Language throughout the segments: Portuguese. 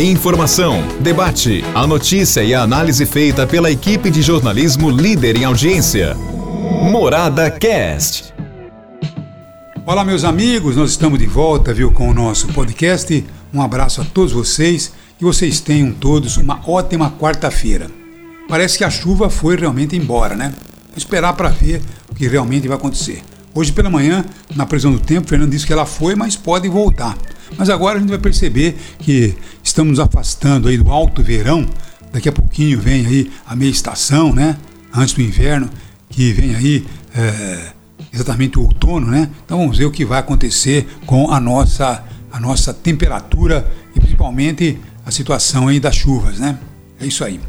Informação, debate, a notícia e a análise feita pela equipe de jornalismo líder em audiência. Morada Cast. Olá, meus amigos, nós estamos de volta, viu, com o nosso podcast. Um abraço a todos vocês que vocês tenham todos uma ótima quarta-feira. Parece que a chuva foi realmente embora, né? Vou esperar para ver o que realmente vai acontecer. Hoje pela manhã, na previsão do tempo, Fernando disse que ela foi, mas pode voltar. Mas agora a gente vai perceber que estamos afastando aí do alto verão. Daqui a pouquinho vem aí a meia estação, né? Antes do inverno, que vem aí é, exatamente o outono, né? Então vamos ver o que vai acontecer com a nossa, a nossa temperatura e principalmente a situação aí das chuvas, né? É isso aí.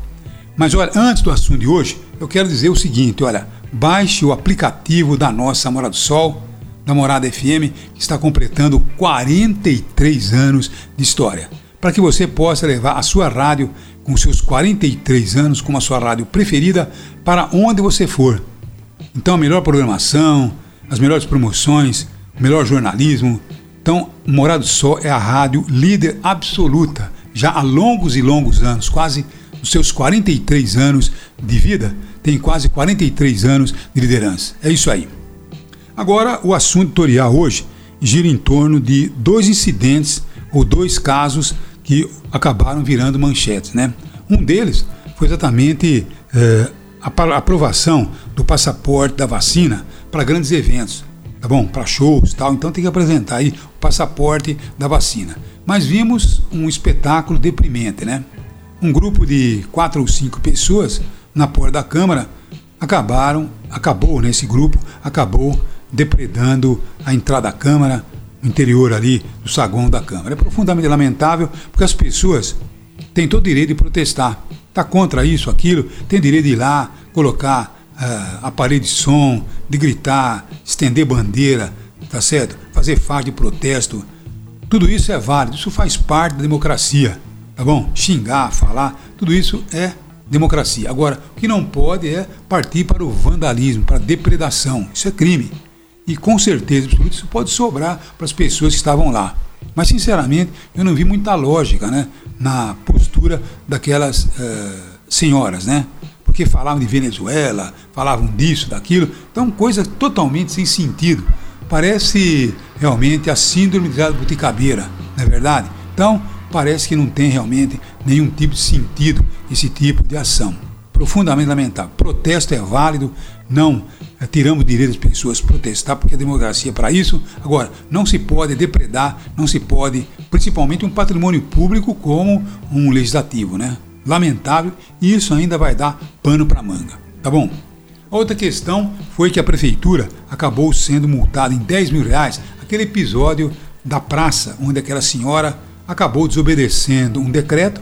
Mas olha, antes do assunto de hoje, eu quero dizer o seguinte, olha, baixe o aplicativo da nossa Morada do Sol, da Morada FM, que está completando 43 anos de história, para que você possa levar a sua rádio com seus 43 anos como a sua rádio preferida para onde você for. Então a melhor programação, as melhores promoções, o melhor jornalismo. Então, Morada do Sol é a rádio líder absoluta, já há longos e longos anos, quase nos seus 43 anos de vida, tem quase 43 anos de liderança. É isso aí. Agora, o assunto editorial hoje gira em torno de dois incidentes ou dois casos que acabaram virando manchetes. Né? Um deles foi exatamente é, a aprovação do passaporte da vacina para grandes eventos, tá bom? Para shows tal. Então tem que apresentar aí o passaporte da vacina. Mas vimos um espetáculo deprimente, né? Um grupo de quatro ou cinco pessoas na porta da Câmara acabaram, acabou nesse grupo, acabou depredando a entrada da Câmara, o interior ali do saguão da Câmara. É profundamente lamentável, porque as pessoas têm todo o direito de protestar. Está contra isso, aquilo, tem direito de ir lá, colocar uh, aparelho de som, de gritar, estender bandeira, tá certo? Fazer faixa de protesto. Tudo isso é válido, isso faz parte da democracia, tá bom? Xingar, falar, tudo isso é democracia. Agora, o que não pode é partir para o vandalismo, para a depredação. Isso é crime. E com certeza absoluta isso pode sobrar para as pessoas que estavam lá. Mas, sinceramente, eu não vi muita lógica né, na postura daquelas uh, senhoras, né? Porque falavam de Venezuela, falavam disso, daquilo. Então, coisa totalmente sem sentido. Parece realmente a síndrome de buticabeira, não é verdade? Então, parece que não tem realmente nenhum tipo de sentido esse tipo de ação. Profundamente lamentável. Protesto é válido, não tiramos o direito das pessoas protestar, porque a democracia é para isso. Agora, não se pode depredar, não se pode, principalmente um patrimônio público como um legislativo, né? Lamentável, e isso ainda vai dar pano para manga. Tá bom? Outra questão foi que a prefeitura acabou sendo multada em 10 mil reais aquele episódio da praça, onde aquela senhora acabou desobedecendo um decreto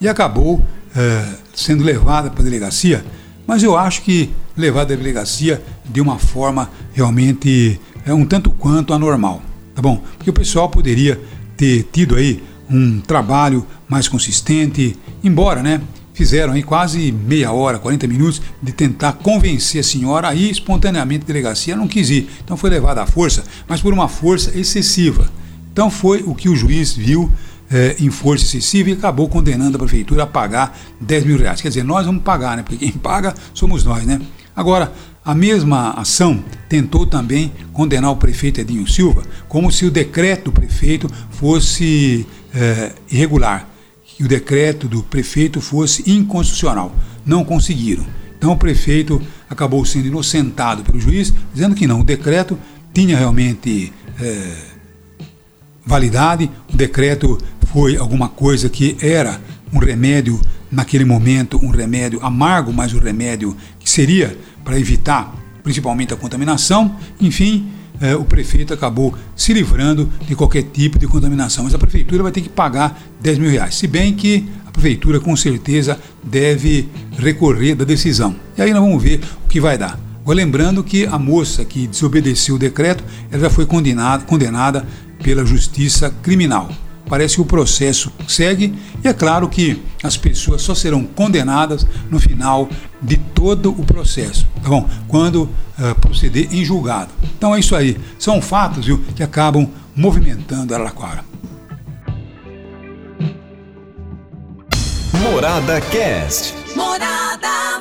e acabou é, sendo levada para a delegacia. Mas eu acho que levada à delegacia de uma forma realmente é um tanto quanto anormal, tá bom? Porque o pessoal poderia ter tido aí um trabalho mais consistente, embora, né? Fizeram aí quase meia hora, 40 minutos de tentar convencer a senhora a ir espontaneamente à delegacia, não quis ir. Então foi levada à força, mas por uma força excessiva. Então foi o que o juiz viu é, em força excessiva e acabou condenando a prefeitura a pagar 10 mil reais. Quer dizer, nós vamos pagar, né? Porque quem paga somos nós, né? Agora, a mesma ação tentou também condenar o prefeito Edinho Silva, como se o decreto do prefeito fosse é, irregular, que o decreto do prefeito fosse inconstitucional. Não conseguiram. Então o prefeito acabou sendo inocentado pelo juiz, dizendo que não, o decreto tinha realmente é, validade, o decreto foi alguma coisa que era um remédio naquele momento, um remédio amargo, mas um remédio que seria para evitar principalmente a contaminação. Enfim, eh, o prefeito acabou se livrando de qualquer tipo de contaminação. Mas a prefeitura vai ter que pagar 10 mil reais. Se bem que a prefeitura com certeza deve recorrer da decisão. E aí nós vamos ver o que vai dar. Agora, lembrando que a moça que desobedeceu o decreto, ela já foi condenada, condenada pela justiça criminal. Parece que o processo segue e é claro que as pessoas só serão condenadas no final de todo o processo, tá bom? Quando uh, proceder em julgado. Então é isso aí. São fatos viu, que acabam movimentando a Araraquara. Morada Cast. Morada